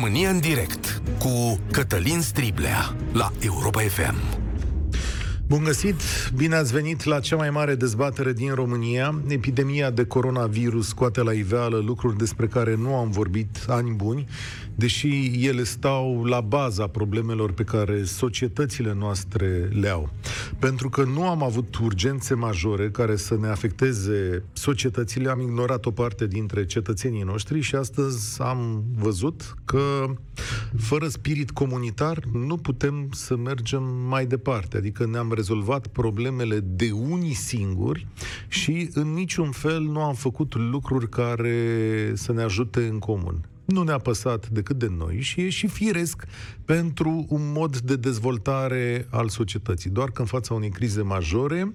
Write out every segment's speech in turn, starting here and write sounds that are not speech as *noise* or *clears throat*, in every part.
România în direct cu Cătălin Striblea la Europa FM. Bun găsit! Bine ați venit la cea mai mare dezbatere din România. Epidemia de coronavirus scoate la iveală lucruri despre care nu am vorbit ani buni, deși ele stau la baza problemelor pe care societățile noastre le au. Pentru că nu am avut urgențe majore care să ne afecteze societățile, am ignorat o parte dintre cetățenii noștri și astăzi am văzut că fără spirit comunitar nu putem să mergem mai departe. Adică ne-am rezolvat problemele de unii singuri și în niciun fel nu am făcut lucruri care să ne ajute în comun nu ne-a păsat decât de noi și e și firesc pentru un mod de dezvoltare al societății. Doar că în fața unei crize majore,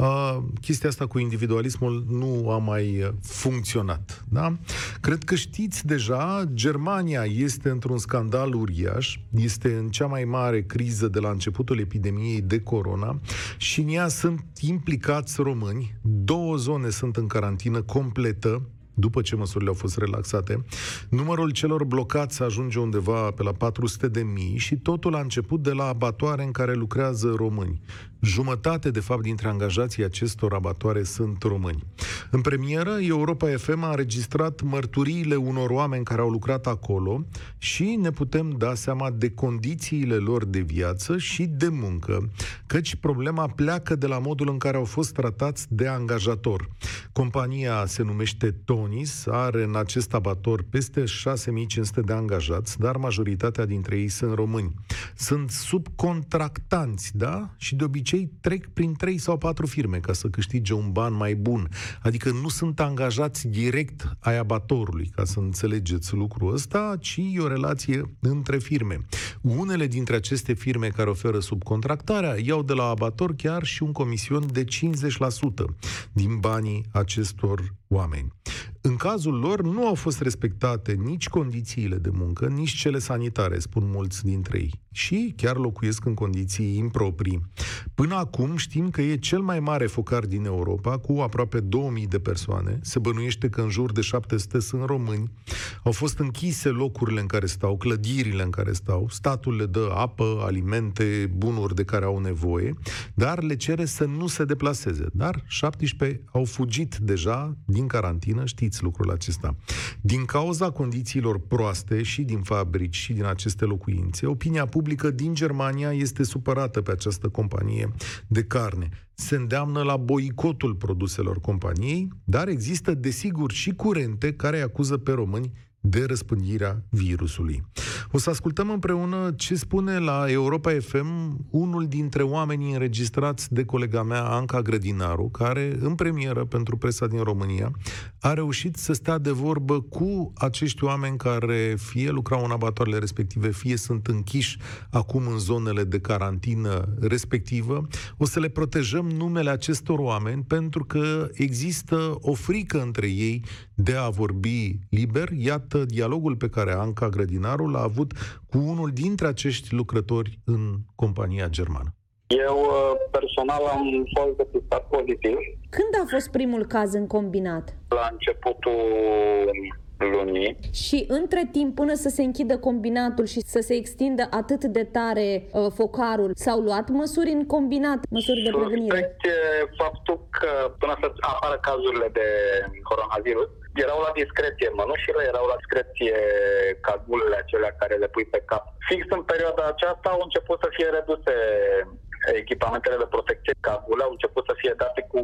Uh, chestia asta cu individualismul nu a mai funcționat. Da? Cred că știți deja, Germania este într-un scandal uriaș, este în cea mai mare criză de la începutul epidemiei de corona și în ea sunt implicați români. Două zone sunt în carantină completă, după ce măsurile au fost relaxate, numărul celor blocați ajunge undeva pe la 400 de mii și totul a început de la abatoare în care lucrează români. Jumătate, de fapt, dintre angajații acestor abatoare sunt români. În premieră, Europa FM a înregistrat mărturiile unor oameni care au lucrat acolo și ne putem da seama de condițiile lor de viață și de muncă, căci problema pleacă de la modul în care au fost tratați de angajator. Compania se numește Tonis, are în acest abator peste 6500 de angajați, dar majoritatea dintre ei sunt români. Sunt subcontractanți, da? Și de obicei obicei trec prin trei sau patru firme ca să câștige un ban mai bun. Adică nu sunt angajați direct ai abatorului, ca să înțelegeți lucrul ăsta, ci e o relație între firme. Unele dintre aceste firme care oferă subcontractarea iau de la abator chiar și un comision de 50% din banii acestor oameni. În cazul lor nu au fost respectate nici condițiile de muncă, nici cele sanitare, spun mulți dintre ei. Și chiar locuiesc în condiții improprii. Până acum știm că e cel mai mare focar din Europa, cu aproape 2000 de persoane. Se bănuiește că în jur de 700 sunt români. Au fost închise locurile în care stau, clădirile în care stau. Statul le dă apă, alimente, bunuri de care au nevoie, dar le cere să nu se deplaseze. Dar 17 au fugit deja din carantină, știți lucrul acesta. Din cauza condițiilor proaste și din fabrici și din aceste locuințe, opinia publică din Germania este supărată pe această companie de carne. Se îndeamnă la boicotul produselor companiei, dar există desigur și curente care acuză pe români de răspândirea virusului. O să ascultăm împreună ce spune la Europa FM unul dintre oamenii înregistrați de colega mea, Anca Grădinaru, care, în premieră pentru presa din România, a reușit să stea de vorbă cu acești oameni care fie lucrau în abatoarele respective, fie sunt închiși acum în zonele de carantină respectivă. O să le protejăm numele acestor oameni pentru că există o frică între ei de a vorbi liber. Iată dialogul pe care Anca Grădinaru l-a avut cu unul dintre acești lucrători în compania germană. Eu uh, personal am fost depistat pozitiv. Când a fost primul caz în combinat? La începutul lunii. Și între timp, până să se închidă combinatul și să se extindă atât de tare uh, focarul, s-au luat măsuri în combinat, măsuri de prevenire? Suspect faptul că până să apară cazurile de coronavirus, erau la discreție mănușile, erau la discreție cagulele acelea care le pui pe cap. Fix în perioada aceasta au început să fie reduse echipamentele de protecție cagule, au început să fie date cu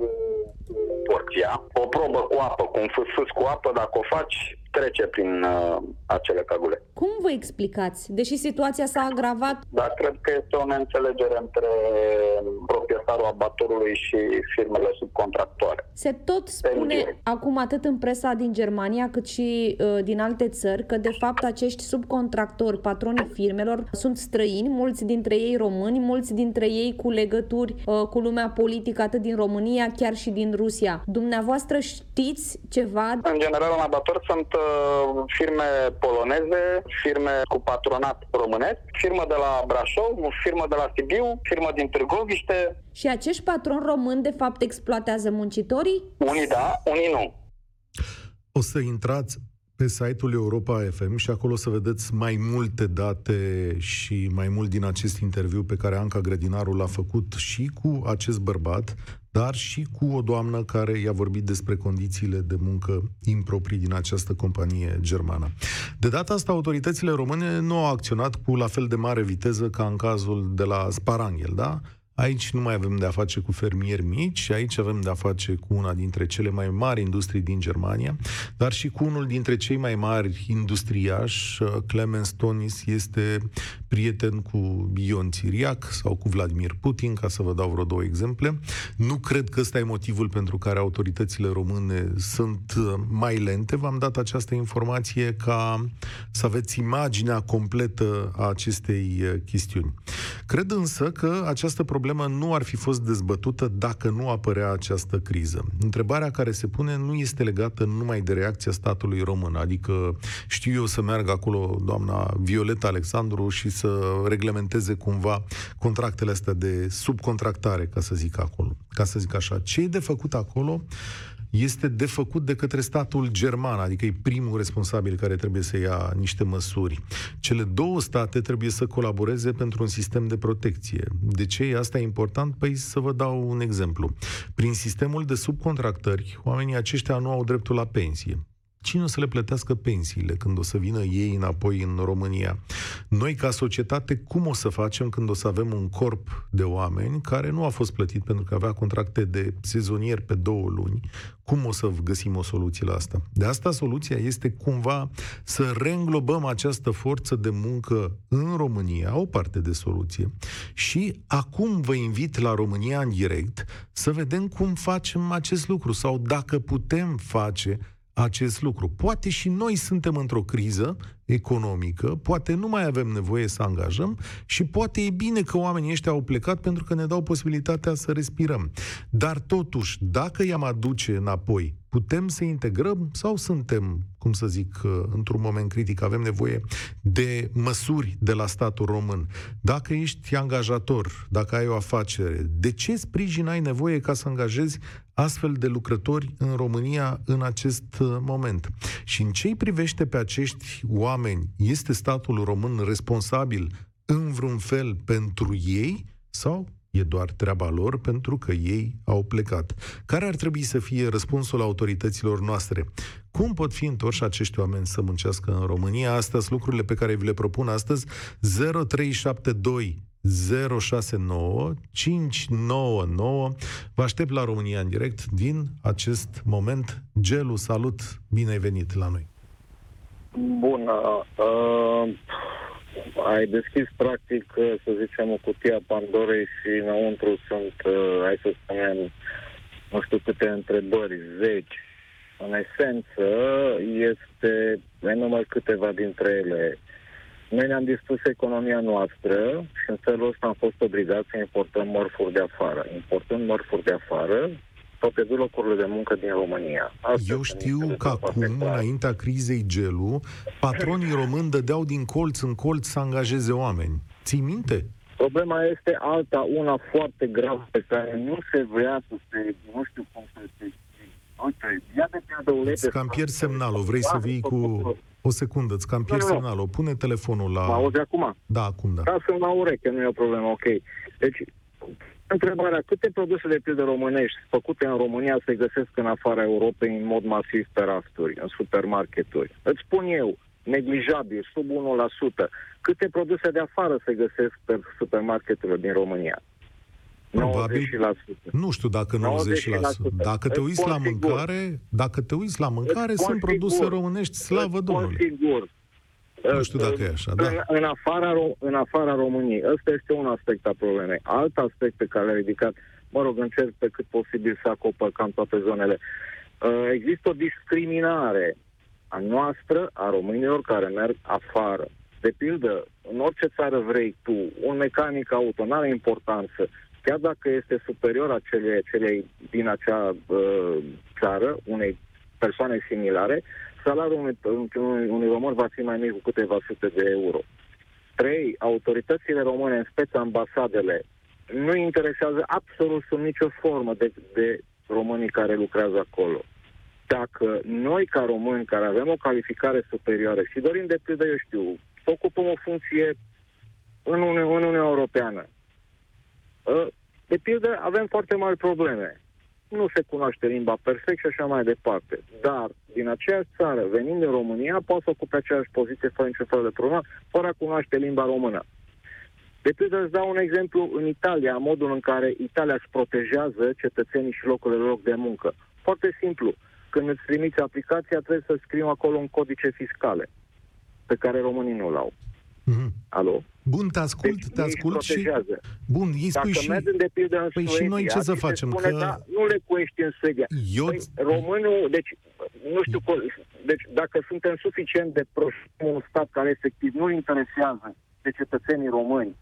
porția. O probă cu apă, cu un fâs cu apă, dacă o faci, trece prin uh, acele cagule. Cum vă explicați? Deși situația s-a agravat? Da, cred că este o neînțelegere între proprietarul abatorului și firmele subcontractoare. Se tot spune Pentru... acum atât în presa din Germania cât și uh, din alte țări că de fapt acești subcontractori, patronii firmelor, sunt străini, mulți dintre ei români, mulți dintre ei cu legături uh, cu lumea politică atât din România, chiar și din Rusia. Dumneavoastră știți ceva? În general, în abator sunt uh, firme poloneze, firme cu patronat românesc, firmă de la Brașov, firmă de la Sibiu, firmă din Târgoviște. Și acești patroni români, de fapt, exploatează muncitorii? Unii da, unii nu. O să intrați pe site-ul Europa FM și acolo să vedeți mai multe date și mai mult din acest interviu pe care Anca Grădinaru l-a făcut și cu acest bărbat, dar și cu o doamnă care i-a vorbit despre condițiile de muncă improprii din această companie germană. De data asta, autoritățile române nu au acționat cu la fel de mare viteză ca în cazul de la Sparanghel, da? Aici nu mai avem de a face cu fermieri mici, aici avem de a face cu una dintre cele mai mari industrii din Germania, dar și cu unul dintre cei mai mari industriași, uh, Clemens Tonis, este prieten cu Ion Țiriac sau cu Vladimir Putin, ca să vă dau vreo două exemple. Nu cred că ăsta e motivul pentru care autoritățile române sunt uh, mai lente. V-am dat această informație ca să aveți imaginea completă a acestei uh, chestiuni. Cred însă că această problemă problemă nu ar fi fost dezbătută dacă nu apărea această criză. Întrebarea care se pune nu este legată numai de reacția statului român, adică știu eu să meargă acolo doamna Violeta Alexandru și să reglementeze cumva contractele astea de subcontractare, ca să zic acolo, ca să zic așa. Ce e de făcut acolo? Este de făcut de către statul german, adică e primul responsabil care trebuie să ia niște măsuri. Cele două state trebuie să colaboreze pentru un sistem de protecție. De ce e asta important? Păi să vă dau un exemplu. Prin sistemul de subcontractări, oamenii aceștia nu au dreptul la pensie. Cine o să le plătească pensiile când o să vină ei înapoi în România? Noi, ca societate, cum o să facem când o să avem un corp de oameni care nu a fost plătit pentru că avea contracte de sezonier pe două luni? Cum o să găsim o soluție la asta? De asta soluția este cumva să reînglobăm această forță de muncă în România, o parte de soluție. Și acum vă invit la România în direct să vedem cum facem acest lucru sau dacă putem face acest lucru. Poate și noi suntem într-o criză economică, poate nu mai avem nevoie să angajăm și poate e bine că oamenii ăștia au plecat pentru că ne dau posibilitatea să respirăm. Dar totuși, dacă i-am aduce înapoi, putem să integrăm sau suntem, cum să zic, uh, într-un moment critic, avem nevoie de măsuri de la statul român. Dacă ești angajator, dacă ai o afacere, de ce sprijin ai nevoie ca să angajezi astfel de lucrători în România în acest uh, moment? Și în ce îi privește pe acești oameni oameni, este statul român responsabil în vreun fel pentru ei sau e doar treaba lor pentru că ei au plecat? Care ar trebui să fie răspunsul autorităților noastre? Cum pot fi întorși acești oameni să muncească în România? Astăzi, lucrurile pe care vi le propun astăzi, 0372 069 599. Vă aștept la România în direct din acest moment. Gelu, salut! Bine ai venit la noi! Bună. Uh, ai deschis, practic, să zicem, o cutie a Pandorei și înăuntru sunt, uh, hai să spunem, nu știu câte întrebări, zeci. În esență, este, numai câteva dintre ele. Noi ne-am distrus economia noastră și în felul ăsta am fost obligați să importăm mărfuri de afară. Importând mărfuri de afară, s-au pierdut locurile de muncă din România. Asta Eu știu că acum, înaintea crizei gelu, patronii români dădeau din colț în colț să angajeze oameni. Ții minte? Problema este alta, una foarte gravă pe care nu se vrea să se, nu știu cum să se Uite, ia de pierdă ulete. Îți cam pierd semnalul, vrei să vii cu... O secundă, îți cam pierd semnalul. Pune telefonul la... Mă auzi acum? Da, acum da. Da, sunt la ureche, nu e o problemă, ok. Deci, întrebarea, câte produse de pildă românești făcute în România se găsesc în afara Europei în mod masiv pe rafturi, în supermarketuri? Îți spun eu, neglijabil, sub 1%. Câte produse de afară se găsesc pe supermarketurile din România? Probabil, 90%. Nu știu dacă 90%. 90%. Dacă te uiți la mâncare, dacă te uiți la mâncare, sunt produse românești, slavă Domnului. Sigur. Nu știu dacă e așa, da. În, în, afara, în afara României. Ăsta este un aspect al problemei. Alt aspect pe care l-a ridicat, mă rog, încerc pe cât posibil să acopăr cam toate zonele. Uh, există o discriminare a noastră, a românilor care merg afară. De pildă, în orice țară vrei tu, un mecanic auto nu are importanță, chiar dacă este superior acelei, acelei din acea uh, țară, unei persoane similare, salariul unui, unui, unui român va fi mai mic cu câteva sute de euro. Trei, autoritățile române, în speță ambasadele, nu interesează absolut sub nicio formă de, de românii care lucrează acolo. dacă noi ca români care avem o calificare superioară și dorim de pildă, eu știu, să ocupăm o funcție în Uniunea Europeană, ă, de pildă avem foarte mari probleme. Nu se cunoaște limba perfect și așa mai departe. Dar din aceeași țară, venind din România, poate să ocupe aceeași poziție fără niciun fel de problemă, fără a cunoaște limba română. De pildă îți dau un exemplu în Italia, modul în care Italia își protejează cetățenii și locurile loc de muncă. Foarte simplu. Când îți trimiți aplicația, trebuie să scriu acolo un codice fiscale, pe care românii nu l-au. Mm-hmm. Alo? Bun, te ascult, deci, te ascult și... Bun, îi spui Dacă și... mergem de pildă în păi Suedia, și noi ce să facem? Spune, că... da, nu le cuești în Suedia. Eu... Păi, românul, deci, nu știu, deci dacă suntem suficient de proști un stat care efectiv nu interesează de cetățenii români,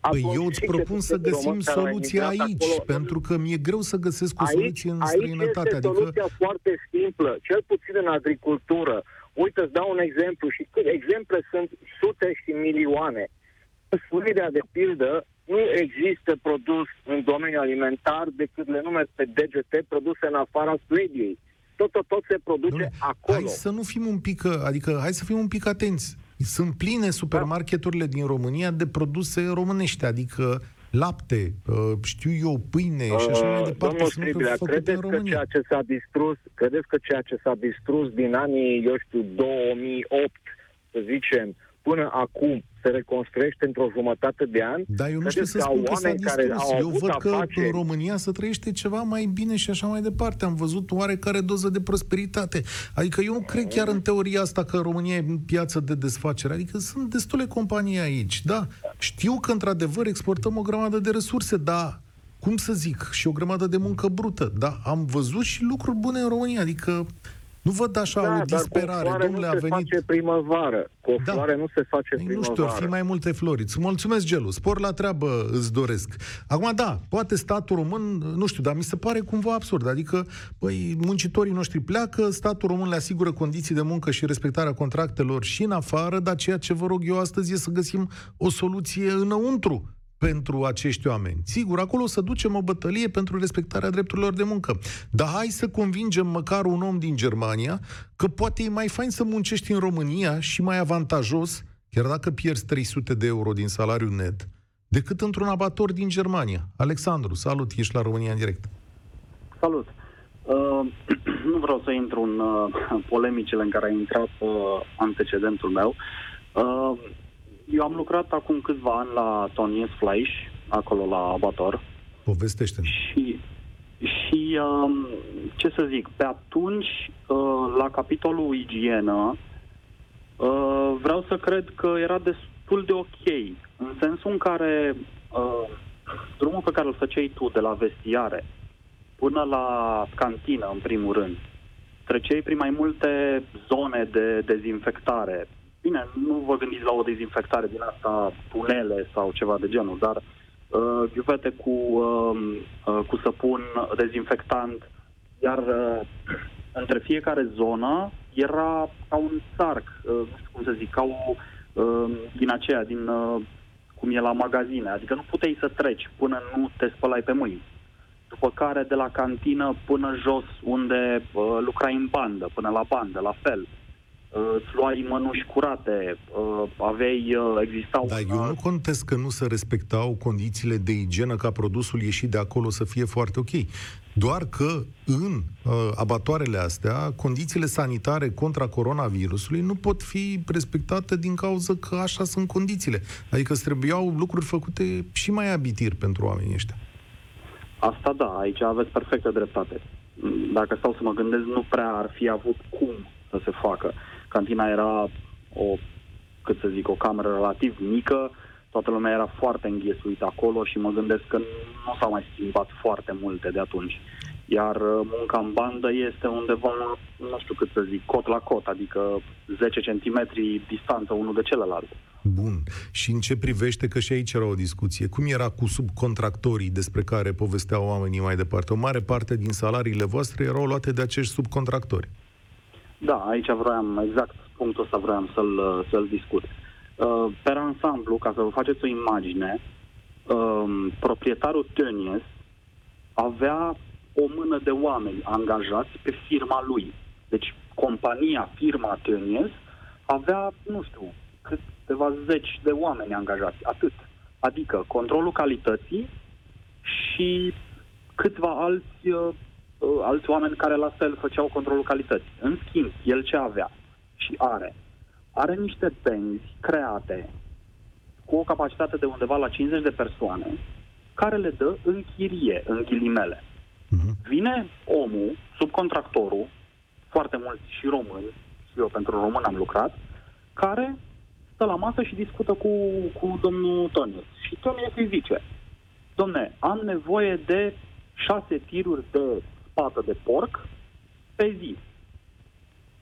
Păi eu îți propun să găsim soluția aici, acolo. pentru că mi-e greu să găsesc o aici, soluție în aici străinătate. Aici este adică... soluția foarte simplă, cel puțin în agricultură. Uite, îți dau un exemplu și exemple sunt sute și milioane. În Suedia, de pildă, nu există produs în domeniul alimentar decât le numesc pe DGT produse în afara Suediei. Tot, tot, tot se produce Dom'le, acolo. Hai să nu fim un pic, adică hai să fim un pic atenți. Sunt pline supermarketurile din România de produse românești, adică lapte, uh, știu eu, pâine uh, și așa mai departe. Domnul Striblea, credeți că ceea ce s-a distrus, credeți că ceea ce s-a distrus din anii, eu știu, 2008, să zicem, până acum se reconstruiește într-o jumătate de an. Da, eu nu știu să spun că s-a distrus. Eu văd că afaceri... în România se trăiește ceva mai bine și așa mai departe. Am văzut oarecare doză de prosperitate. Adică eu nu cred chiar în teoria asta că România e piață de desfacere. Adică sunt destule companii aici, da. Știu că într-adevăr exportăm o grămadă de resurse, dar cum să zic, și o grămadă de muncă brută. Da, am văzut și lucruri bune în România, adică nu văd așa da, o disperare. Dar Domnule, nu a venit... face primăvară. Cu o da. floare nu se face Ei, primăvară. Nu știu, ar fi mai multe flori. Îți mulțumesc, Gelu. Spor la treabă îți doresc. Acum, da, poate statul român, nu știu, dar mi se pare cumva absurd. Adică, păi, muncitorii noștri pleacă, statul român le asigură condiții de muncă și respectarea contractelor și în afară, dar ceea ce vă rog eu astăzi e să găsim o soluție înăuntru pentru acești oameni. Sigur, acolo o să ducem o bătălie pentru respectarea drepturilor de muncă. Dar hai să convingem măcar un om din Germania că poate e mai fain să muncești în România și mai avantajos, chiar dacă pierzi 300 de euro din salariul net, decât într-un abator din Germania. Alexandru, salut, ești la România în direct. Salut. Uh, *clears throat* nu vreau să intru în uh, polemicile în care a intrat uh, antecedentul meu. Uh, eu am lucrat acum câțiva ani la Tonies Fleisch, acolo la abator. povestește Și, și um, ce să zic, pe atunci, uh, la capitolul igienă, uh, vreau să cred că era destul de ok, în sensul în care uh, drumul pe care îl făceai tu de la vestiare până la cantină, în primul rând, treceai prin mai multe zone de dezinfectare, Bine, nu vă gândiți la o dezinfectare din asta, tunele sau ceva de genul, dar uh, ghiuvete cu, uh, uh, cu săpun dezinfectant, iar uh, între fiecare zonă era ca un țarc, uh, nu știu cum să zic, ca o, uh, din aceea, din uh, cum e la magazine, adică nu puteai să treci până nu te spălai pe mâini. După care de la cantină până jos, unde uh, lucrai în bandă, până la bandă, la fel. Uh, îți luai mănuși curate, uh, aveai, uh, existau... Dar eu nu contest că nu se respectau condițiile de igienă ca produsul ieșit de acolo să fie foarte ok. Doar că în uh, abatoarele astea, condițiile sanitare contra coronavirusului nu pot fi respectate din cauza că așa sunt condițiile. Adică îți trebuiau lucruri făcute și mai abitir pentru oamenii ăștia. Asta da, aici aveți perfectă dreptate. Dacă stau să mă gândesc, nu prea ar fi avut cum să se facă. Cantina era o, cât să zic, o cameră relativ mică, toată lumea era foarte înghesuită acolo și mă gândesc că nu s-au mai schimbat foarte multe de atunci. Iar uh, munca în bandă este undeva, nu știu cât să zic, cot la cot, adică 10 cm distanță unul de celălalt. Bun. Și în ce privește, că și aici era o discuție, cum era cu subcontractorii despre care povesteau oamenii mai departe? O mare parte din salariile voastre erau luate de acești subcontractori. Da, aici vreau exact punctul ăsta vreau să-l, să-l discut. Uh, per ansamblu, ca să vă faceți o imagine, um, proprietarul Tönnies avea o mână de oameni angajați pe firma lui. Deci compania, firma Tenies, avea, nu știu, câteva zeci de oameni angajați, atât. Adică controlul calității și câțiva alți, uh, uh, alți oameni care la fel făceau controlul calității. În schimb, el ce avea și are? Are niște benzi create cu o capacitate de undeva la 50 de persoane care le dă în chirie, în ghilimele. Uh-huh. Vine omul, subcontractorul, foarte mulți și români, și eu pentru român am lucrat, care stă la masă și discută cu, cu domnul Tonius. Și Tonius îi zice, domne, am nevoie de șase tiruri de spată de porc pe zi.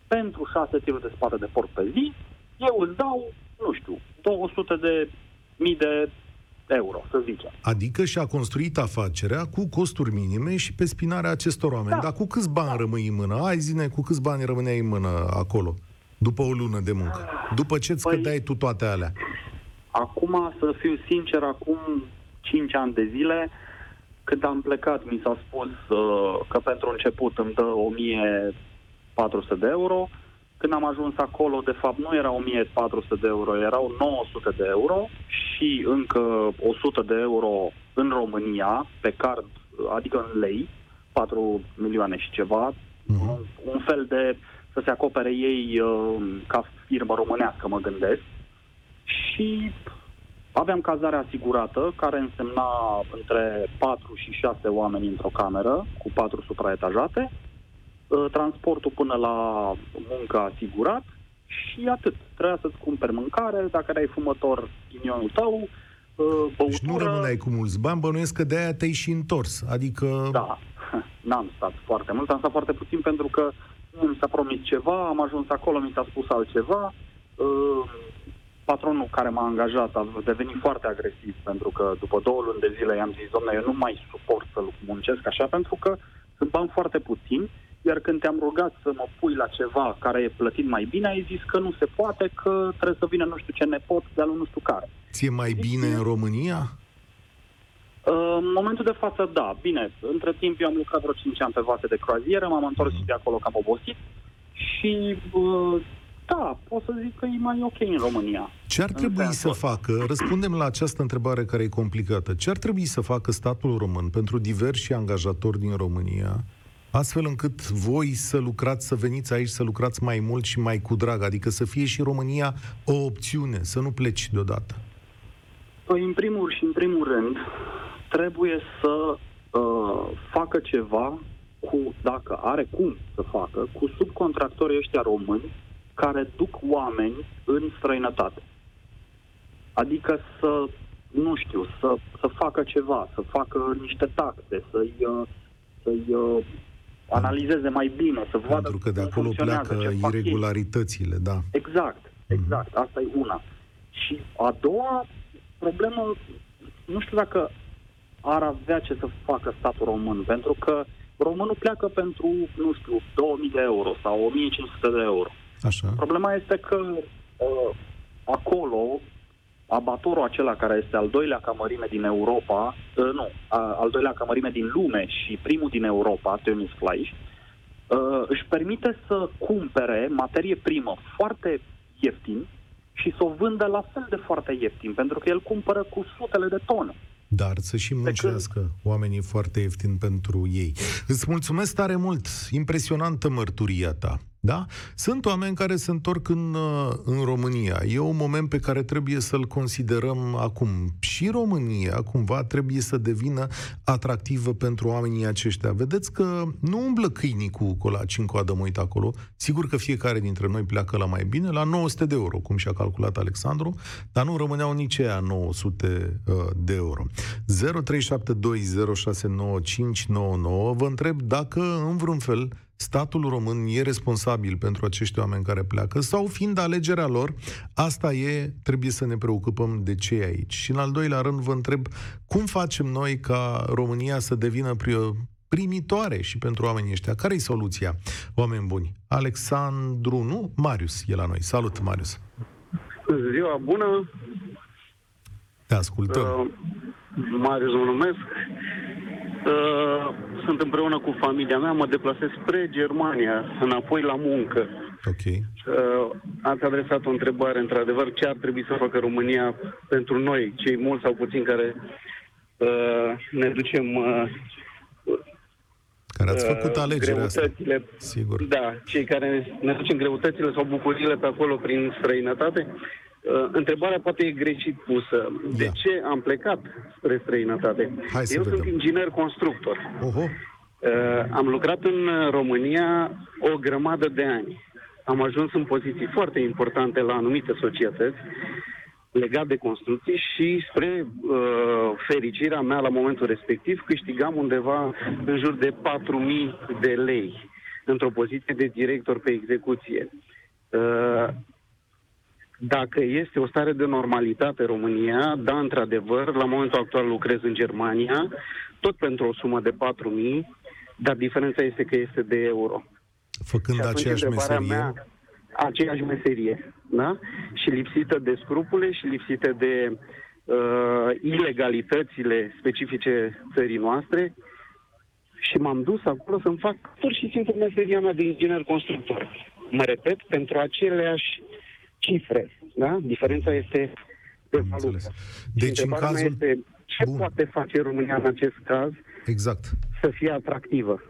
Pentru șase tiruri de spată de porc pe zi, eu îți dau, nu știu, 200 de mii de euro, să zicem. Adică și-a construit afacerea cu costuri minime și pe spinarea acestor oameni. Da. Dar cu câți bani da. rămâi în mână? Ai zine, cu câți bani rămâneai în mână acolo? După o lună de muncă. După ce îți păi, cădeai tu toate alea. Acum, să fiu sincer, acum 5 ani de zile, când am plecat, mi s-a spus uh, că pentru început îmi dă 1400 de euro. Când am ajuns acolo, de fapt, nu era 1400 de euro, erau 900 de euro și încă 100 de euro în România, pe card, adică în lei, 4 milioane și ceva, uh-huh. un, un fel de să se acopere ei uh, ca firmă românească, mă gândesc. Și aveam cazare asigurată, care însemna între 4 și 6 oameni într-o cameră, cu 4 supraetajate, uh, transportul până la muncă asigurat și atât. Trebuia să-ți cumperi mâncare, dacă erai fumător, ghinionul tău, băutură... Uh, deci nu rămâneai cu mulți bani, bănuiesc că de-aia te-ai și întors, adică... Da, *laughs* n-am stat foarte mult, am stat foarte puțin pentru că mi s-a promis ceva, am ajuns acolo, mi s-a spus altceva. Uh, patronul care m-a angajat a devenit foarte agresiv pentru că după două luni de zile i-am zis, domnule, eu nu mai suport să muncesc așa pentru că sunt bani foarte puțini, iar când te-am rugat să mă pui la ceva care e plătit mai bine, ai zis că nu se poate, că trebuie să vină nu știu ce nepot de al nu știu care. Ție mai bine în România? În momentul de față, da. Bine, între timp eu am lucrat vreo 5 ani pe vase de croazieră, m-am întors și de acolo cam obosit și da, pot să zic că e mai ok în România. Ce ar trebui să facă, răspundem la această întrebare care e complicată, ce ar trebui să facă statul român pentru diversi angajatori din România, astfel încât voi să lucrați, să veniți aici, să lucrați mai mult și mai cu drag, adică să fie și România o opțiune, să nu pleci deodată? Păi, în primul și în primul rând, trebuie să uh, facă ceva cu, dacă are cum să facă, cu subcontractorii ăștia români care duc oameni în străinătate. Adică să, nu știu, să, să facă ceva, să facă niște taxe, să-i, uh, să-i uh, analizeze mai bine, să vadă Pentru că de acolo pleacă irregularitățile, da. Exact, mhm. exact. Mm-hmm. Asta e una. Și a doua problemă, nu știu dacă ar avea ce să facă statul român, pentru că românul pleacă pentru, nu știu, 2000 de euro sau 1500 de euro. Așa. Problema este că uh, acolo, abatorul acela care este al doilea ca mărime din Europa, uh, nu, uh, al doilea ca mărime din lume și primul din Europa, Tönnies Fleisch, uh, își permite să cumpere materie primă foarte ieftin și să o vândă la fel de foarte ieftin, pentru că el cumpără cu sutele de tone. Dar să și muncească oamenii foarte ieftin pentru ei. Îți mulțumesc tare mult, impresionantă mărturia ta. Da? Sunt oameni care se întorc în, uh, în România. E un moment pe care trebuie să-l considerăm acum. Și România, cumva, trebuie să devină atractivă pentru oamenii aceștia. Vedeți că nu umblă câinii cu colaci în coadă, mă uit acolo. Sigur că fiecare dintre noi pleacă la mai bine, la 900 de euro, cum și-a calculat Alexandru, dar nu rămâneau nici aia 900 uh, de euro. 0372069599 Vă întreb dacă, în vreun fel, statul român e responsabil pentru acești oameni care pleacă sau fiind alegerea lor, asta e, trebuie să ne preocupăm de ce e aici. Și în al doilea rând vă întreb cum facem noi ca România să devină primitoare și pentru oamenii ăștia. Care e soluția, oameni buni? Alexandru, nu? Marius e la noi. Salut, Marius! Ziua bună! Te ascultăm! Uh, Marius mă numesc. Uh, sunt împreună cu familia mea, mă deplasez spre Germania, înapoi la muncă. Ok. Uh, ați adresat o întrebare, într-adevăr, ce ar trebui să facă România pentru noi, cei mulți sau puțini care uh, ne ducem uh, Care ați făcut uh, alegerea asta. greutățile, Sigur. Da, cei care ne ducem greutățile sau bucuriile pe acolo prin străinătate. Uh, întrebarea poate e greșit pusă. De Da. ce am plecat spre străinătate? Hai să Eu vedem. sunt inginer constructor. Oho, Uh, am lucrat în uh, România o grămadă de ani. Am ajuns în poziții foarte importante la anumite societăți legat de construcții și spre uh, fericirea mea la momentul respectiv câștigam undeva în jur de 4.000 de lei într-o poziție de director pe execuție. Uh, dacă este o stare de normalitate în România, da, într-adevăr, la momentul actual lucrez în Germania, tot pentru o sumă de 4.000, dar diferența este că este de euro. făcând Și atunci aceeași întrebarea meserie. Mea, aceeași meserie, da? Și lipsită de scrupule și lipsită de uh, ilegalitățile specifice țării noastre și m-am dus acolo să-mi fac pur și simplu meseria mea de inginer constructor. Mă repet, pentru aceleași cifre, da? Diferența este de Am valută. înțeles. Și Deci, în întrebarea mea cazul... Este, ce Bun. poate face România în acest caz Exact. să fie atractivă?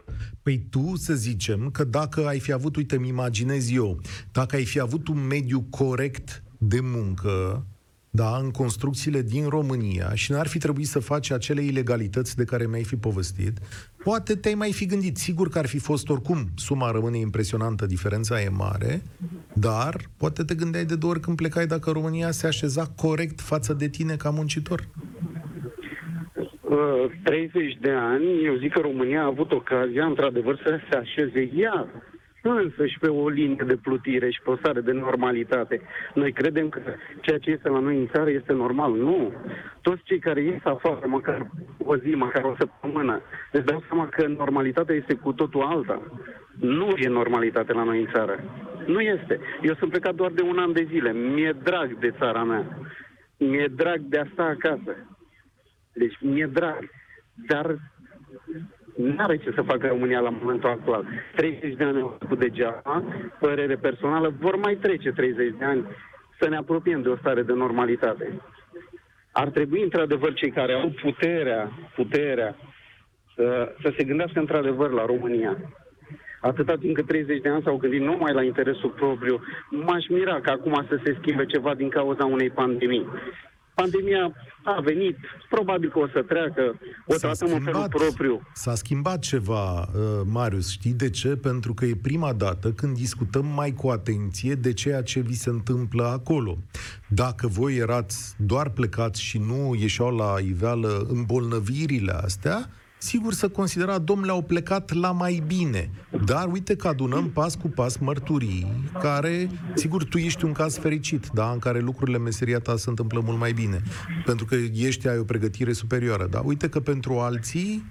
Păi tu să zicem că dacă ai fi avut, uite, îmi imaginez eu, dacă ai fi avut un mediu corect de muncă, da, în construcțiile din România și n-ar fi trebuit să faci acele ilegalități de care mi-ai fi povestit, poate te-ai mai fi gândit. Sigur că ar fi fost oricum, suma rămâne impresionantă, diferența e mare, dar poate te gândeai de două ori când plecai dacă România se așeza corect față de tine ca muncitor. Uh, 30 de ani, eu zic că România a avut ocazia, într-adevăr, să se așeze ea însă și pe o linie de plutire și pe o stare de normalitate. Noi credem că ceea ce este la noi în țară este normal. Nu. Toți cei care ies afară, măcar o zi, măcar o săptămână, îți dau seama că normalitatea este cu totul alta. Nu e normalitate la noi în țară. Nu este. Eu sunt plecat doar de un an de zile. Mi-e drag de țara mea. Mi-e drag de a sta acasă. Deci mi-e drag. Dar n-are ce să facă România la momentul actual. 30 de ani au făcut degeaba, părere personală, vor mai trece 30 de ani să ne apropiem de o stare de normalitate. Ar trebui, într-adevăr, cei care au puterea, puterea, să, să se gândească într-adevăr la România. Atâta timp cât 30 de ani s-au gândit numai la interesul propriu, m-aș mira că acum să se schimbe ceva din cauza unei pandemii. Pandemia a venit, probabil că o să treacă, o S-a tratăm în felul propriu. S-a schimbat ceva, uh, Marius. Știi de ce? Pentru că e prima dată când discutăm mai cu atenție de ceea ce vi se întâmplă acolo. Dacă voi erați doar plecați și nu ieșeau la iveală îmbolnăvirile astea, sigur să considera, domnule, au plecat la mai bine. Dar uite că adunăm pas cu pas mărturii care, sigur, tu ești un caz fericit, da, în care lucrurile meseria ta se întâmplă mult mai bine. Pentru că ești, ai o pregătire superioară. Dar uite că pentru alții,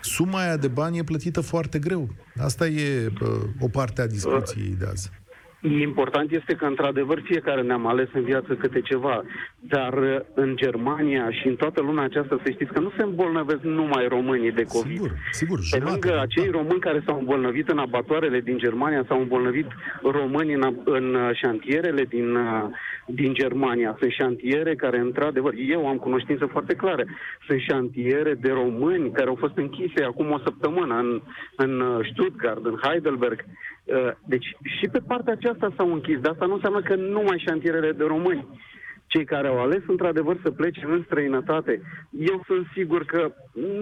suma aia de bani e plătită foarte greu. Asta e uh, o parte a discuției de azi. Important este că, într-adevăr, fiecare ne-am ales în viață câte ceva, dar uh, în Germania și în toată lumea aceasta, să știți că nu se îmbolnăvesc numai românii de COVID. Sigur, sigur. Pe jumate, lângă da. acei români care s-au îmbolnăvit în abatoarele din Germania, s-au îmbolnăvit români în, ab- în uh, șantierele din, uh, din Germania. Sunt șantiere care, într-adevăr, eu am cunoștință foarte clare, sunt șantiere de români care au fost închise acum o săptămână în, în uh, Stuttgart, în Heidelberg. Uh, Deci și pe partea aceasta s-au închis, dar asta nu înseamnă că numai șantierele de români cei care au ales într-adevăr să plece în străinătate, eu sunt sigur că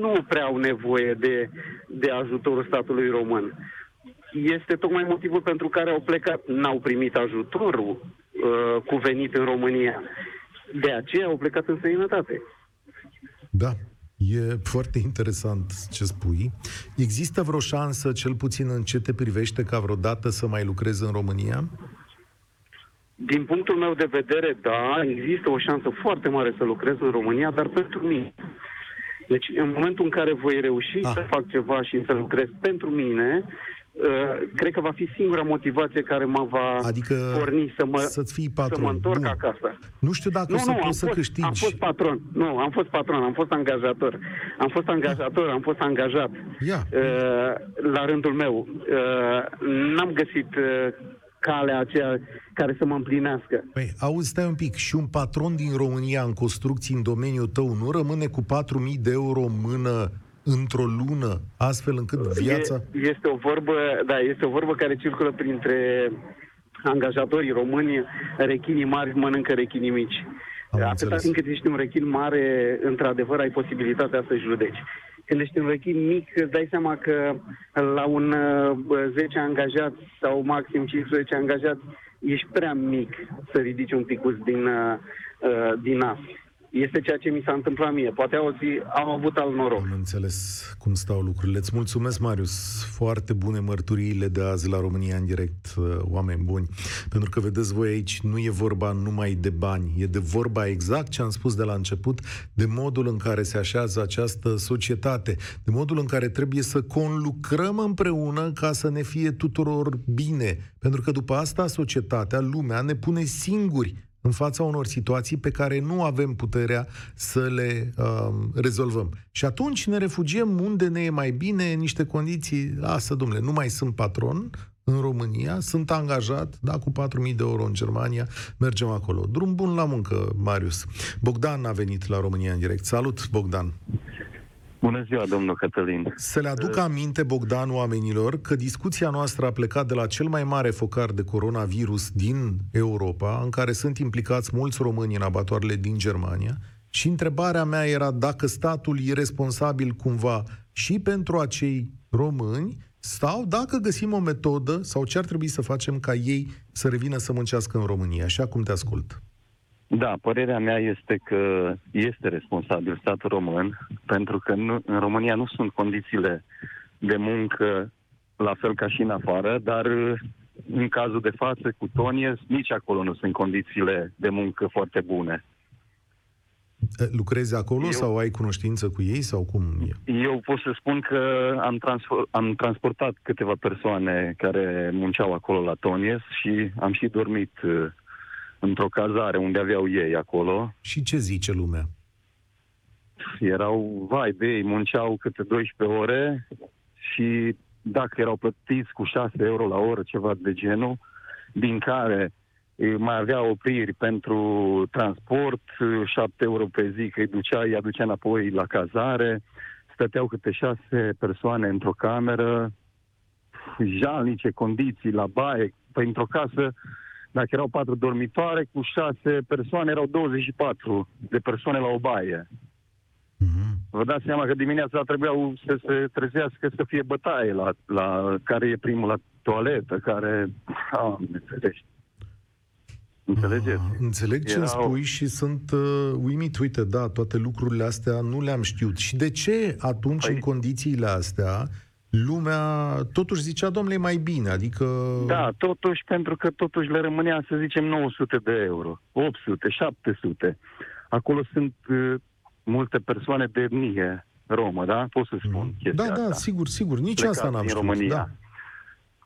nu prea au nevoie de, de ajutorul statului român. Este tocmai motivul pentru care au plecat. N-au primit ajutorul uh, cuvenit în România. De aceea au plecat în străinătate. Da, e foarte interesant ce spui. Există vreo șansă, cel puțin în ce te privește, ca vreodată să mai lucrezi în România? Din punctul meu de vedere, da, există o șansă foarte mare să lucrez în România, dar pentru mine. Deci, în momentul în care voi reuși Ah. să fac ceva și să lucrez pentru mine, uh, cred că va fi singura motivație care mă va Adică porni să mă, să-ți fii să patron. mă întorc Bun. acasă. Nu știu dacă Nu, o să nu, am poți să fost, câștigi. am fost patron. Nu, am fost patron, am fost angajator. Am fost angajator, am fost angajat. Ia. Uh, la rândul meu. Uh, n-am găsit uh, calea aceea care să mă împlinească. Păi, auzi, stai un pic, și un patron din România în construcții în domeniul tău nu rămâne cu 4.000 de euro în mână într-o lună, astfel încât viața... E, este o vorbă, da, este o vorbă care circulă printre angajatorii români, rechinii mari mănâncă rechinii mici. Am Atâta înțeles. timp cât ești un rechin mare, într-adevăr ai posibilitatea să judeci. Când ești un rechin mic, îți dai seama că la un uh, 10 angajați sau maxim 15 angajați, ești prea mic să ridici un picus din, uh, uh, din nas. Este ceea ce mi s-a întâmplat mie. Poate alții au avut alt noroc. Am înțeles cum stau lucrurile. Îți mulțumesc, Marius. Foarte bune mărturiile de azi la România în direct, uh, oameni buni. Pentru că, vedeți voi aici, nu e vorba numai de bani, e de vorba exact ce am spus de la început, de modul în care se așează această societate, de modul în care trebuie să conlucrăm împreună ca să ne fie tuturor bine. Pentru că după asta societatea, lumea, ne pune singuri în fața unor situații pe care nu avem puterea să le um, rezolvăm. Și atunci ne refugiem unde ne e mai bine, în niște condiții, lasă, domnule, nu mai sunt patron în România, sunt angajat, da, cu 4.000 de euro în Germania, mergem acolo. Drum bun la muncă, Marius. Bogdan a venit la România în direct. Salut, Bogdan! Bună ziua, domnul Cătălin. Să le aduc aminte, Bogdan, oamenilor, că discuția noastră a plecat de la cel mai mare focar de coronavirus din Europa, în care sunt implicați mulți români în abatoarele din Germania, și întrebarea mea era dacă statul e responsabil cumva și pentru acei români, sau dacă găsim o metodă, sau ce ar trebui să facem ca ei să revină să muncească în România. Așa cum te ascult. Da, părerea mea este că este responsabil statul român, pentru că nu, în România nu sunt condițiile de muncă la fel ca și în afară, dar în cazul de față cu Tonie, nici acolo nu sunt condițiile de muncă foarte bune. Lucrezi acolo Eu- sau ai cunoștință cu ei sau cum e? Eu pot să spun că am, transfer, am transportat câteva persoane care munceau acolo la Tonies și am și dormit uh, într-o cazare unde aveau ei acolo. Și ce zice lumea? erau, vai de ei, munceau câte 12 ore și dacă erau plătiți cu 6 euro la oră, ceva de genul, din care eh, mai avea opriri pentru transport, eh, 7 euro pe zi, că îi ducea, îi aducea înapoi la cazare, stăteau câte 6 persoane într-o cameră, jalnice condiții la baie, păi într-o casă, dacă erau patru dormitoare, cu 6 persoane erau 24 de persoane la o baie. Mhm. Vă dați seama că dimineața trebuiau să se trezească să fie bătaie la, la care e primul la toaletă, care... Ah, înțelegi. Înțelegeți? Ah, Înțeleg ce Erau- îmi spui și sunt uh, uimit. Uite, da, toate lucrurile astea nu le-am știut. Și de ce atunci, Păi- în condițiile astea, lumea totuși zicea, domnule, e mai bine? Adică... Da, totuși, pentru că totuși le rămânea, să zicem, 900 de euro, 800, 700. Acolo sunt uh, multe persoane de etnie romă, da? Pot să spun Mhm. chestia Da, da, asta. sigur, sigur. Nici Plecați asta n-am din știut. România. Da.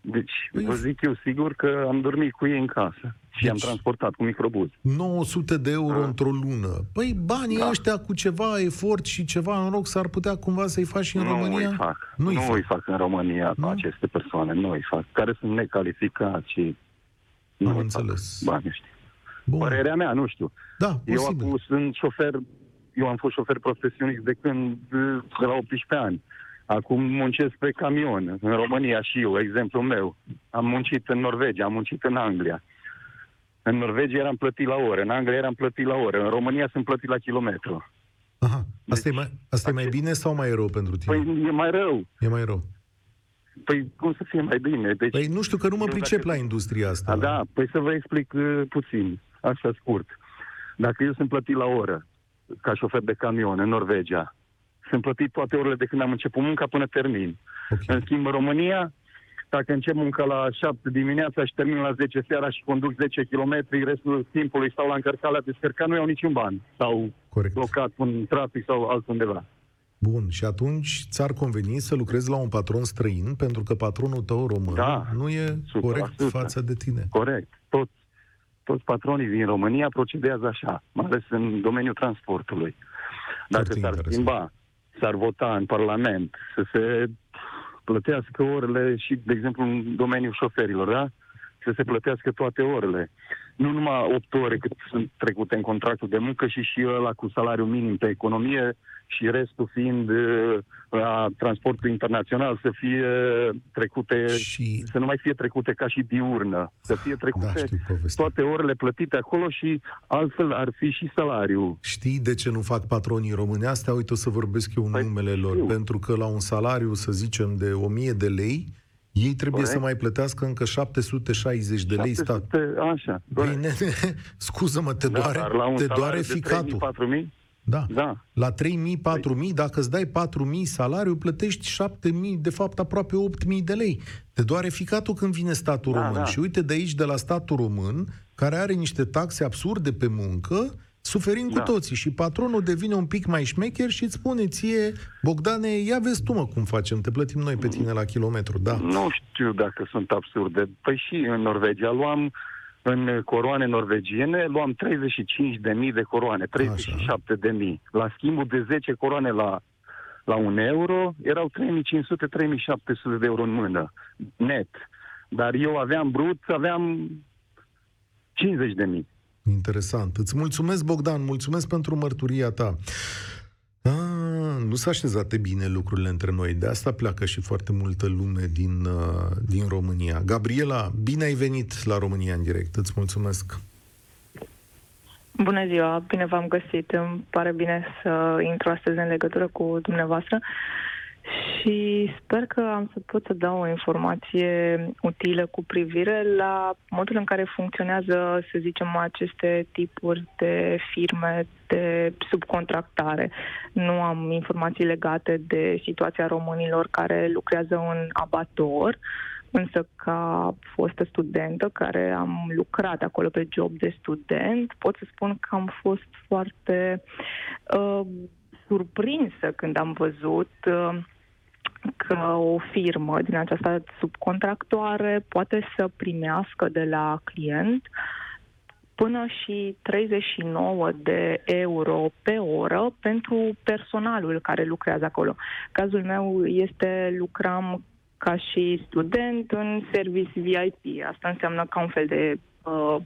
Deci, Păi- vă zic eu sigur că am dormit cu ei în casă și Deci- am transportat cu microbuz. 900 de euro Da. într-o lună. Păi banii Da. ăștia cu ceva efort și ceva în rog s-ar putea cumva să-i faci și în nu România? îi fac. Nu-i Nu fac. îi fac în România Nu? nu? aceste persoane. Nu îi fac. Care sunt necalificați și nu Am îi înțeles. Fac banii ăștia. Bun. Părerea mea, nu știu. Da, Eu posibil. acum sunt șofer, eu am fost șofer profesionist de când, de la 18 ani. Acum muncesc pe camion în România și eu, exemplu meu. Am muncit în Norvegia, am muncit în Anglia. În Norvegia eram plătit la oră, în Anglia eram plătit la oră, în România sunt plătit la kilometru. Aha. Asta, Deci, e mai, asta e mai acest- bine sau mai rău pentru tine? Păi e mai rău. E mai rău. Păi cum să fie mai bine? Deci, Păi nu știu că nu mă Eu pricep dacă- la industria asta. A, da, păi să vă explic uh, puțin, așa scurt. Dacă eu sunt plătit la oră, ca șofer de camion în Norvegia, sunt plătit toate orele de când am început munca până termin. Ok. În schimb, în România, dacă încep munca la 7 dimineața și termin la 10 seara și conduc 10 km, restul timpului stau la încărcat, la descărcat, nu iau niciun ban. Sau Corect. blocat în trafic sau altundeva. Bun, și atunci ți-ar conveni să lucrezi la un patron străin pentru că patronul tău român Da, nu e 100%. corect față de tine. Corect. Toți, toți patronii din România procedează așa, mai ales în domeniul transportului. Dacă Foarte s-ar interesant. schimba, s-ar vota în Parlament să se plătească orele și, de exemplu, în domeniul șoferilor, da? Să se plătească toate orele. Nu numai 8 ore cât sunt trecute în contractul de muncă și și ăla cu salariu minim pe economie și restul fiind uh, la transportul internațional să fie trecute, Și- să nu mai fie trecute ca și diurnă, să fie Da, trecute știu povestea. toate orele plătite acolo și altfel ar fi și salariul. Știi de ce nu fac patronii români asta? Uite, o să vorbesc eu în Păi, numele lor. știu. Pentru că la un salariu, să zicem, de 1000 de lei, ei trebuie Corect. să mai plătească încă 760 de lei stat. 700, Așa. Păi, nene, *laughs* scuză-mă, te Da, doare, dar la un te salariu doare de ficatul. 3.000, 4.000? Da. Da. La 3.000, 4.000, dacă îți dai 4.000 salariu, plătești 7.000, de fapt aproape 8.000 de lei. Te doare ficatul când vine statul Da, român. da. Și uite de aici, de la statul român, care are niște taxe absurde pe muncă, suferim Da. cu toții. Și patronul devine un pic mai șmecher și îți spune ție, Bogdane, ia vezi tu mă cum facem, te plătim noi pe tine la kilometru. Da. Nu știu dacă sunt absurde. Păi și în Norvegia luam în coroane norvegiene luam 35.000 de coroane, 37.000. La schimbul de 10 coroane la, la un euro, erau 3.500-3.700 de euro în mână, net. Dar eu aveam brut, aveam 50.000. Interesant. Îți mulțumesc, Bogdan, mulțumesc pentru mărturia ta. Ah, nu s-a așezat de bine lucrurile între noi, de asta pleacă și foarte multă lume din, uh, din România. Gabriela, bine ai venit la România în direct, îți mulțumesc. Bună ziua, bine v-am găsit. Îmi pare bine să intru astăzi în legătură cu dumneavoastră și sper că am să pot să dau o informație utilă cu privire la modul în care funcționează, să zicem, aceste tipuri de firme de subcontractare. Nu am informații legate de situația românilor care lucrează în abator, Însă, ca fostă studentă care am lucrat acolo pe job de student, pot să spun că am fost foarte uh, surprinsă când am văzut uh, că o firmă din această subcontractoare poate să primească de la client până și 39 de euro pe oră pentru personalul care lucrează acolo. Cazul meu este lucram ca și student în service VIP. Asta înseamnă ca un fel de uh,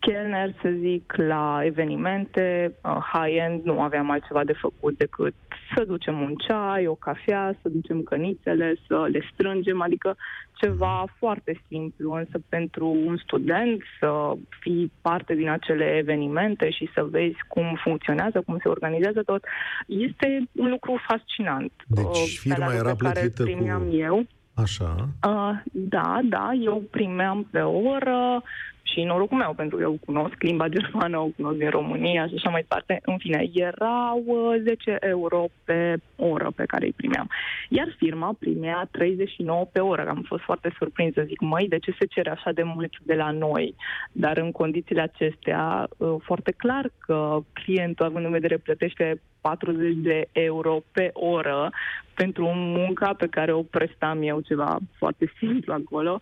chelner, să zic, la evenimente uh, high-end. Nu aveam altceva de făcut decât să ducem un ceai, o cafea, să ducem cănițele, să le strângem, adică ceva foarte simplu, însă pentru un student să fii parte din acele evenimente și să vezi cum funcționează, cum se organizează tot, este un lucru fascinant. Deci, Uh, firma salariul era pe care îl plătită cu- primeam eu. Așa. Uh, da, da, eu primeam pe oră și norocul meu, pentru că eu cunosc limba germană, o cunosc din România și așa mai departe. În fine, erau uh, 10 euro pe oră pe care îi primeam. Iar firma primea 39 pe oră. Am fost foarte surprinsă. Zic, măi, de ce se cere așa de mult de la noi? Dar în condițiile acestea, uh, foarte clar că clientul, având în vedere, plătește 40 de euro pe oră pentru munca pe care o prestam eu, ceva foarte simplu acolo.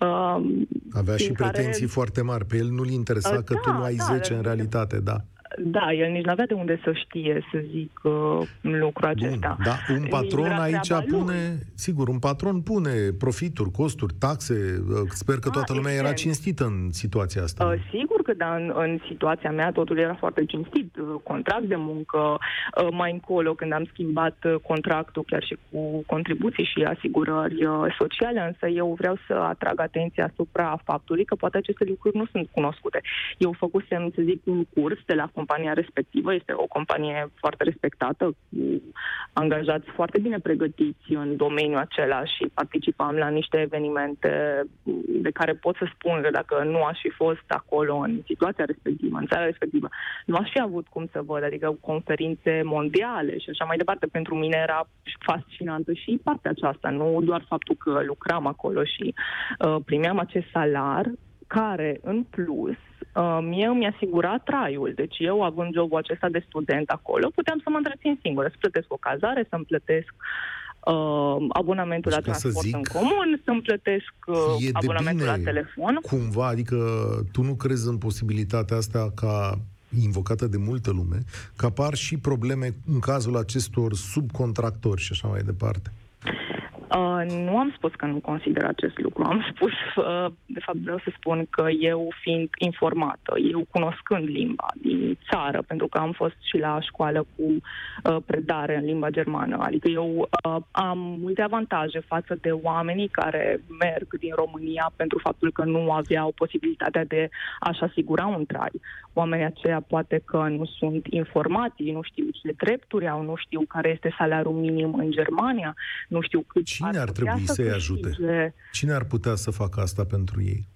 Um, Avea și prin care- pretenții foarte mari. Pe el nu-l interesa Uh, că tu da, nu ai da, 10 în da. realitate, da. Da, el nici nu avea de unde să știe, să zic, uh, lucrul acesta. Bun, da, un Nici patron nu era aici treaba lui. pune, sigur, un patron pune profituri, costuri, taxe. Sper că Ah, toată lumea era evident. cinstită în situația asta. Uh, sigur că da, în, în situația mea totul era foarte cinstit. Uh, Contract de muncă, uh, mai încolo când am schimbat uh, contractul chiar și cu contribuții și asigurări uh, sociale, însă eu vreau să atrag atenția asupra faptului că poate aceste lucruri nu sunt cunoscute. Eu făcusem, să zic, un curs de la compania respectivă, este o companie foarte respectată, cu angajați foarte bine pregătiți în domeniul acela și participam la niște evenimente de care pot să spun că dacă nu aș fi fost acolo în situația respectivă, în țara respectivă, nu aș fi avut cum să văd, adică conferințe mondiale și așa mai departe. Pentru mine era fascinantă și partea aceasta, nu doar faptul că lucram acolo și uh, primeam acest salar, care, în plus, Uh, mie îmi asigura traiul. Deci eu, având jobul acesta de student acolo, puteam să mă întrețin singură, să plătesc o cazare, să-mi plătesc uh, abonamentul Deci, la ca să transport zic, în comun, să-mi plătesc uh, E de abonamentul la bine telefon. cumva, adică tu nu crezi în posibilitatea asta ca invocată de multă lume, că apar și probleme în cazul acestor subcontractori și așa mai departe. Uh, nu am spus că nu consider acest lucru. Am spus, uh, de fapt vreau să spun că eu fiind informată, eu cunoscând limba din țară, pentru că am fost și la școală cu uh, predare în limba germană, adică eu uh, am multe avantaje față de oamenii care merg din România pentru faptul că nu aveau posibilitatea de a-și asigura un trai. Oamenii aceia poate că nu sunt informați, nu știu ce drepturi au, nu știu care este salariul minim în Germania, nu știu cât Cine ar putea trebui să să-i ajute? câștige. Cine ar putea să facă asta pentru ei?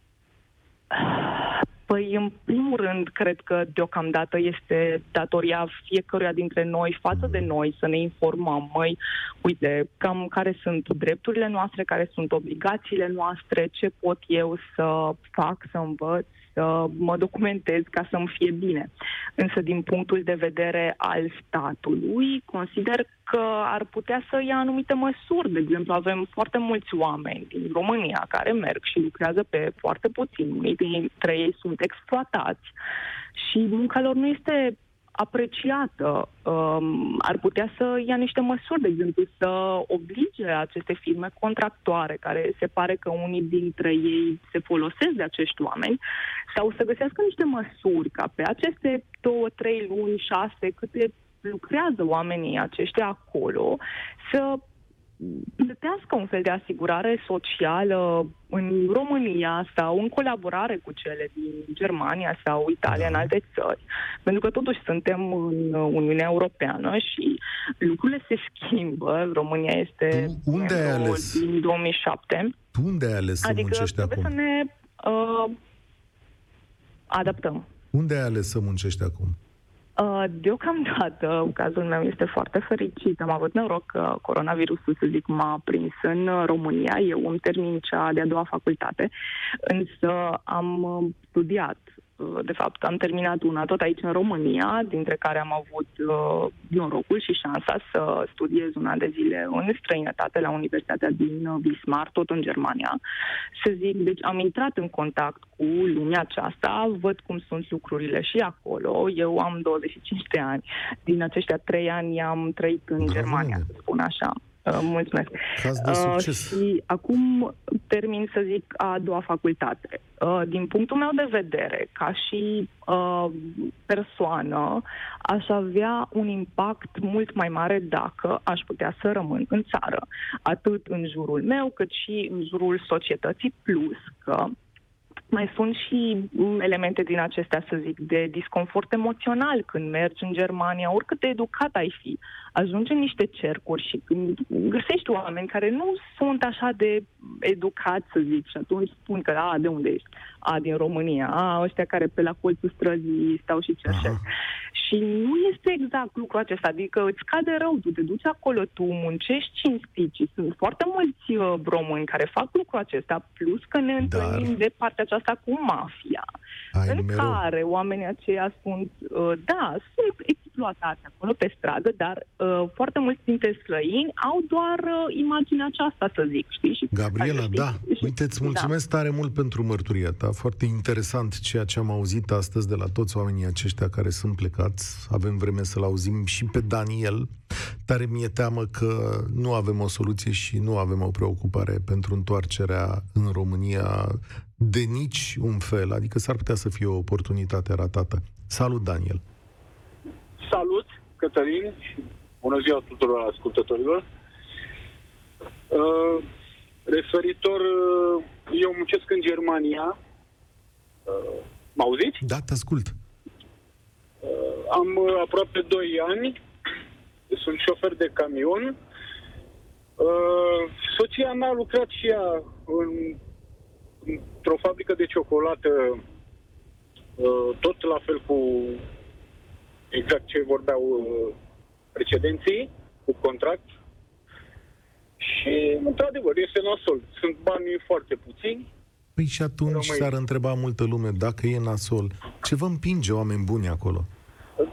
Păi, în primul rând, cred că deocamdată este datoria fiecăruia dintre noi față de noi să ne informăm. Măi, uite, cam care sunt drepturile noastre, care sunt obligațiile noastre, ce pot eu să fac, să învăț, să mă documentez ca să-mi fie bine. Însă, din punctul de vedere al statului, consider că ar putea să ia anumite măsuri. De exemplu, avem foarte mulți oameni din România care merg și lucrează pe foarte puțin. Unii dintre ei sunt exploatați și munca lor nu este apreciată. Um, ar putea să ia niște măsuri, de exemplu, să oblige aceste firme contractoare, care se pare că unii dintre ei se folosesc de acești oameni, sau să găsească niște măsuri ca pe aceste două, trei luni, șase, câte lucrează oamenii aceștia acolo, să plătească un fel de asigurare socială în România sau în colaborare cu cele din Germania sau Italia, în alte țări. Pentru că totuși suntem în Uniunea Europeană și lucrurile se schimbă. România este Tu unde ai membru ales? din 2007. Tu unde ai ales să adică muncești trebuie acum? să ne uh, adaptăm. Unde ai ales să muncești acum? Uh, Deocamdată, *laughs* cazul meu este foarte fericit. Am avut noroc că coronavirusul, să zic, m-a prins în România. Eu îmi termin cea de-a doua facultate, însă am uh, studiat. Uh, De fapt, am terminat una tot aici în România, dintre care am avut uh, norocul și șansa să studiez un an de zile în străinătate la Universitatea din uh, Wismar, tot în Germania. Să zic, deci am intrat în contact cu lumea aceasta, văd cum sunt lucrurile și acolo. Eu am 25 de ani. Din aceștia trei ani am trăit în Bravo, Germania, Nene. să spun așa. Uh, mulțumesc. Caz de Uh, succes. și acum termin, să zic, a doua facultate. Uh, din punctul meu de vedere, ca și uh, persoană, aș avea un impact mult mai mare dacă aș putea să rămân în țară, atât în jurul meu, cât și în jurul societății, plus că mai sunt și mm, elemente din acestea, să zic, de disconfort emoțional când mergi în Germania, oricât de educat ai fi. Ajungi în niște cercuri și când găsești oameni care nu sunt așa de educați, să zic, și atunci spun că, a, de unde ești? A, din România. A, ăștia care pe la colțul străzii stau și cerșesc. Și nu este exact lucrul acesta, adică îți cade rău, tu te duci acolo, tu muncești cinstit și sunt foarte mulți uh, români care fac lucrul acesta, plus că ne întâlnim de partea aceasta cu mafia, Ai în numerou. care oamenii aceia sunt, uh, da, sunt exploatați acolo pe stradă, dar uh, foarte mulți dintre străini au doar uh, imaginea aceasta, să zic, știi? Și Gabriela, știi? da. Și- Uite, îți mulțumesc tare mult pentru mărturia ta. Foarte interesant ceea ce am auzit astăzi de la toți oamenii aceștia care sunt plecați. Avem vreme să-l auzim și pe Daniel. Tare mi-e teamă că nu avem o soluție și nu avem o preocupare pentru întoarcerea în România de nici un fel. Adică s-ar putea să fie o oportunitate ratată. Salut, Daniel! Salut, Cătălin, și bună ziua tuturor ascultătorilor. Uh, referitor, uh, eu muncesc în Germania. Uh, mă auziți? Da, te ascult. Uh, am uh, aproape 2 ani, sunt șofer de camion. Uh, soția mea a lucrat și ea în, într-o fabrică de ciocolată, uh, tot la fel cu exact ce vorbeau uh, precedenții, cu contract. Și, într-adevăr, este nasol. Sunt bani foarte puțini. Păi și atunci Rămâi. s-ar întreba multă lume dacă e nasol. Ce vă împinge oameni buni acolo?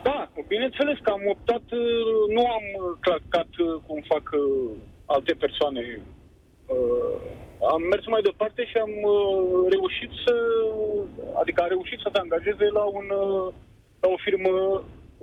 Da, bineînțeles că am optat, uh, nu am uh, clacat uh, cum fac uh, alte persoane. Uh, Am mers mai departe și am uh, reușit să, adică a reușit să te angajeze la, un, uh, la o firmă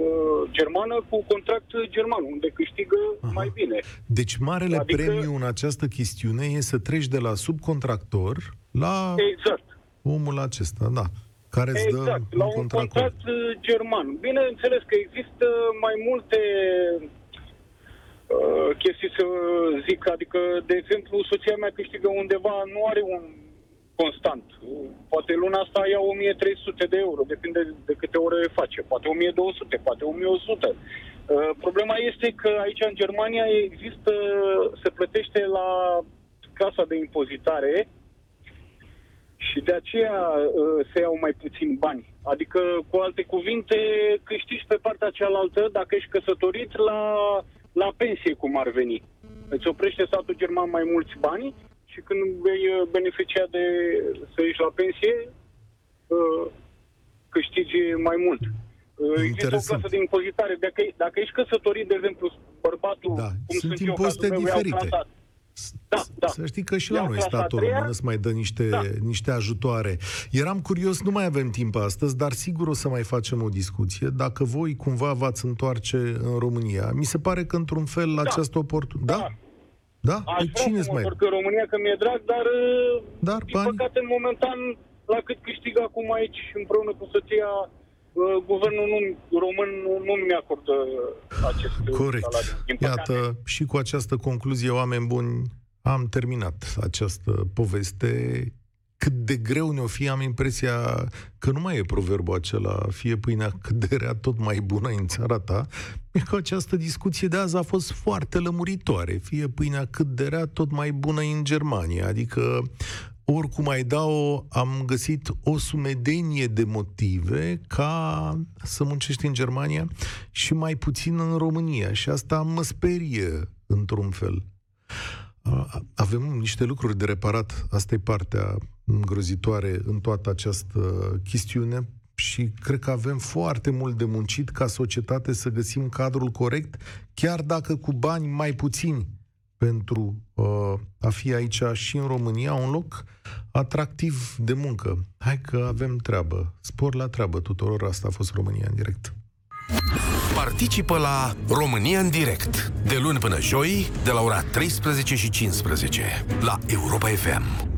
uh, germană cu contract german, unde câștigă Aha. mai bine. Deci marele Adică- premiu în această chestiune e să treci de la subcontractor la Exact. omul acesta, da, care îți dă Exact, la un contract. contract uh, german. Bineînțeles că există mai multe uh, chestii să zic, adică, de exemplu, soția mea câștigă undeva, nu are un constant. Uh, Poate luna asta ia 1300 de euro, depinde de câte ore face. Poate 1200, poate 1100. Uh, Problema este că aici în Germania există, se plătește la casa de impozitare și de aceea uh, se iau mai puțin bani. Adică, cu alte cuvinte, câștigi pe partea cealaltă dacă ești căsătorit la, la pensie, cum ar veni. Îți oprește statul german mai mulți bani și când vei uh, beneficia de să ieși la pensie, uh, câștigi mai mult. Uh, Există o Interesant. clasă de impozitare. Dacă, dacă ești căsătorit, de exemplu, bărbatul, Da, cum sunt sunt eu, impozite cazul meu, iau diferite. clasa Da, da. Să știi că și la Iau noi clasa a statul treia. român îți mai dă niște, Da. niște ajutoare. Eram curios, nu mai avem timp astăzi, dar sigur o să mai facem o discuție. Dacă voi cumva v-ați întoarce în România, mi se pare că într-un fel Da. această oportunitate... Da? Da. Da? Aș Păi vrea cine să mă mai... întorc în România, că mi-e drag, dar, uh, Dar din bani... păcate, momentan, la cât câștig acum aici, împreună cu soția, uh, guvernul nu, român nu, nu mi acordă acest uh, Corect. salariu. Din păcate. Iată, și cu această concluzie, oameni buni, am terminat această poveste. Cât de greu ne-o fi, am impresia că nu mai e proverbul acela, fie pâinea cât de rea, tot mai bună în țara ta, e că această discuție de azi a fost foarte lămuritoare, fie pâinea cât de rea, tot mai bună în Germania, adică oricum ai da-o, am găsit o sumedenie de motive ca să muncești în Germania și mai puțin în România. Și asta mă sperie într-un fel. A- Avem niște lucruri de reparat. Asta e partea îngrozitoare în toată această chestiune și cred că avem foarte mult de muncit ca societate să găsim cadrul corect, chiar dacă cu bani mai puțini pentru uh, a fi aici și în România un loc atractiv de muncă. Hai că avem treabă. Spor la treabă tuturor. Asta a fost România în direct. Participă la România în direct de luni până joi de la ora 13 și 15 la Europa FM.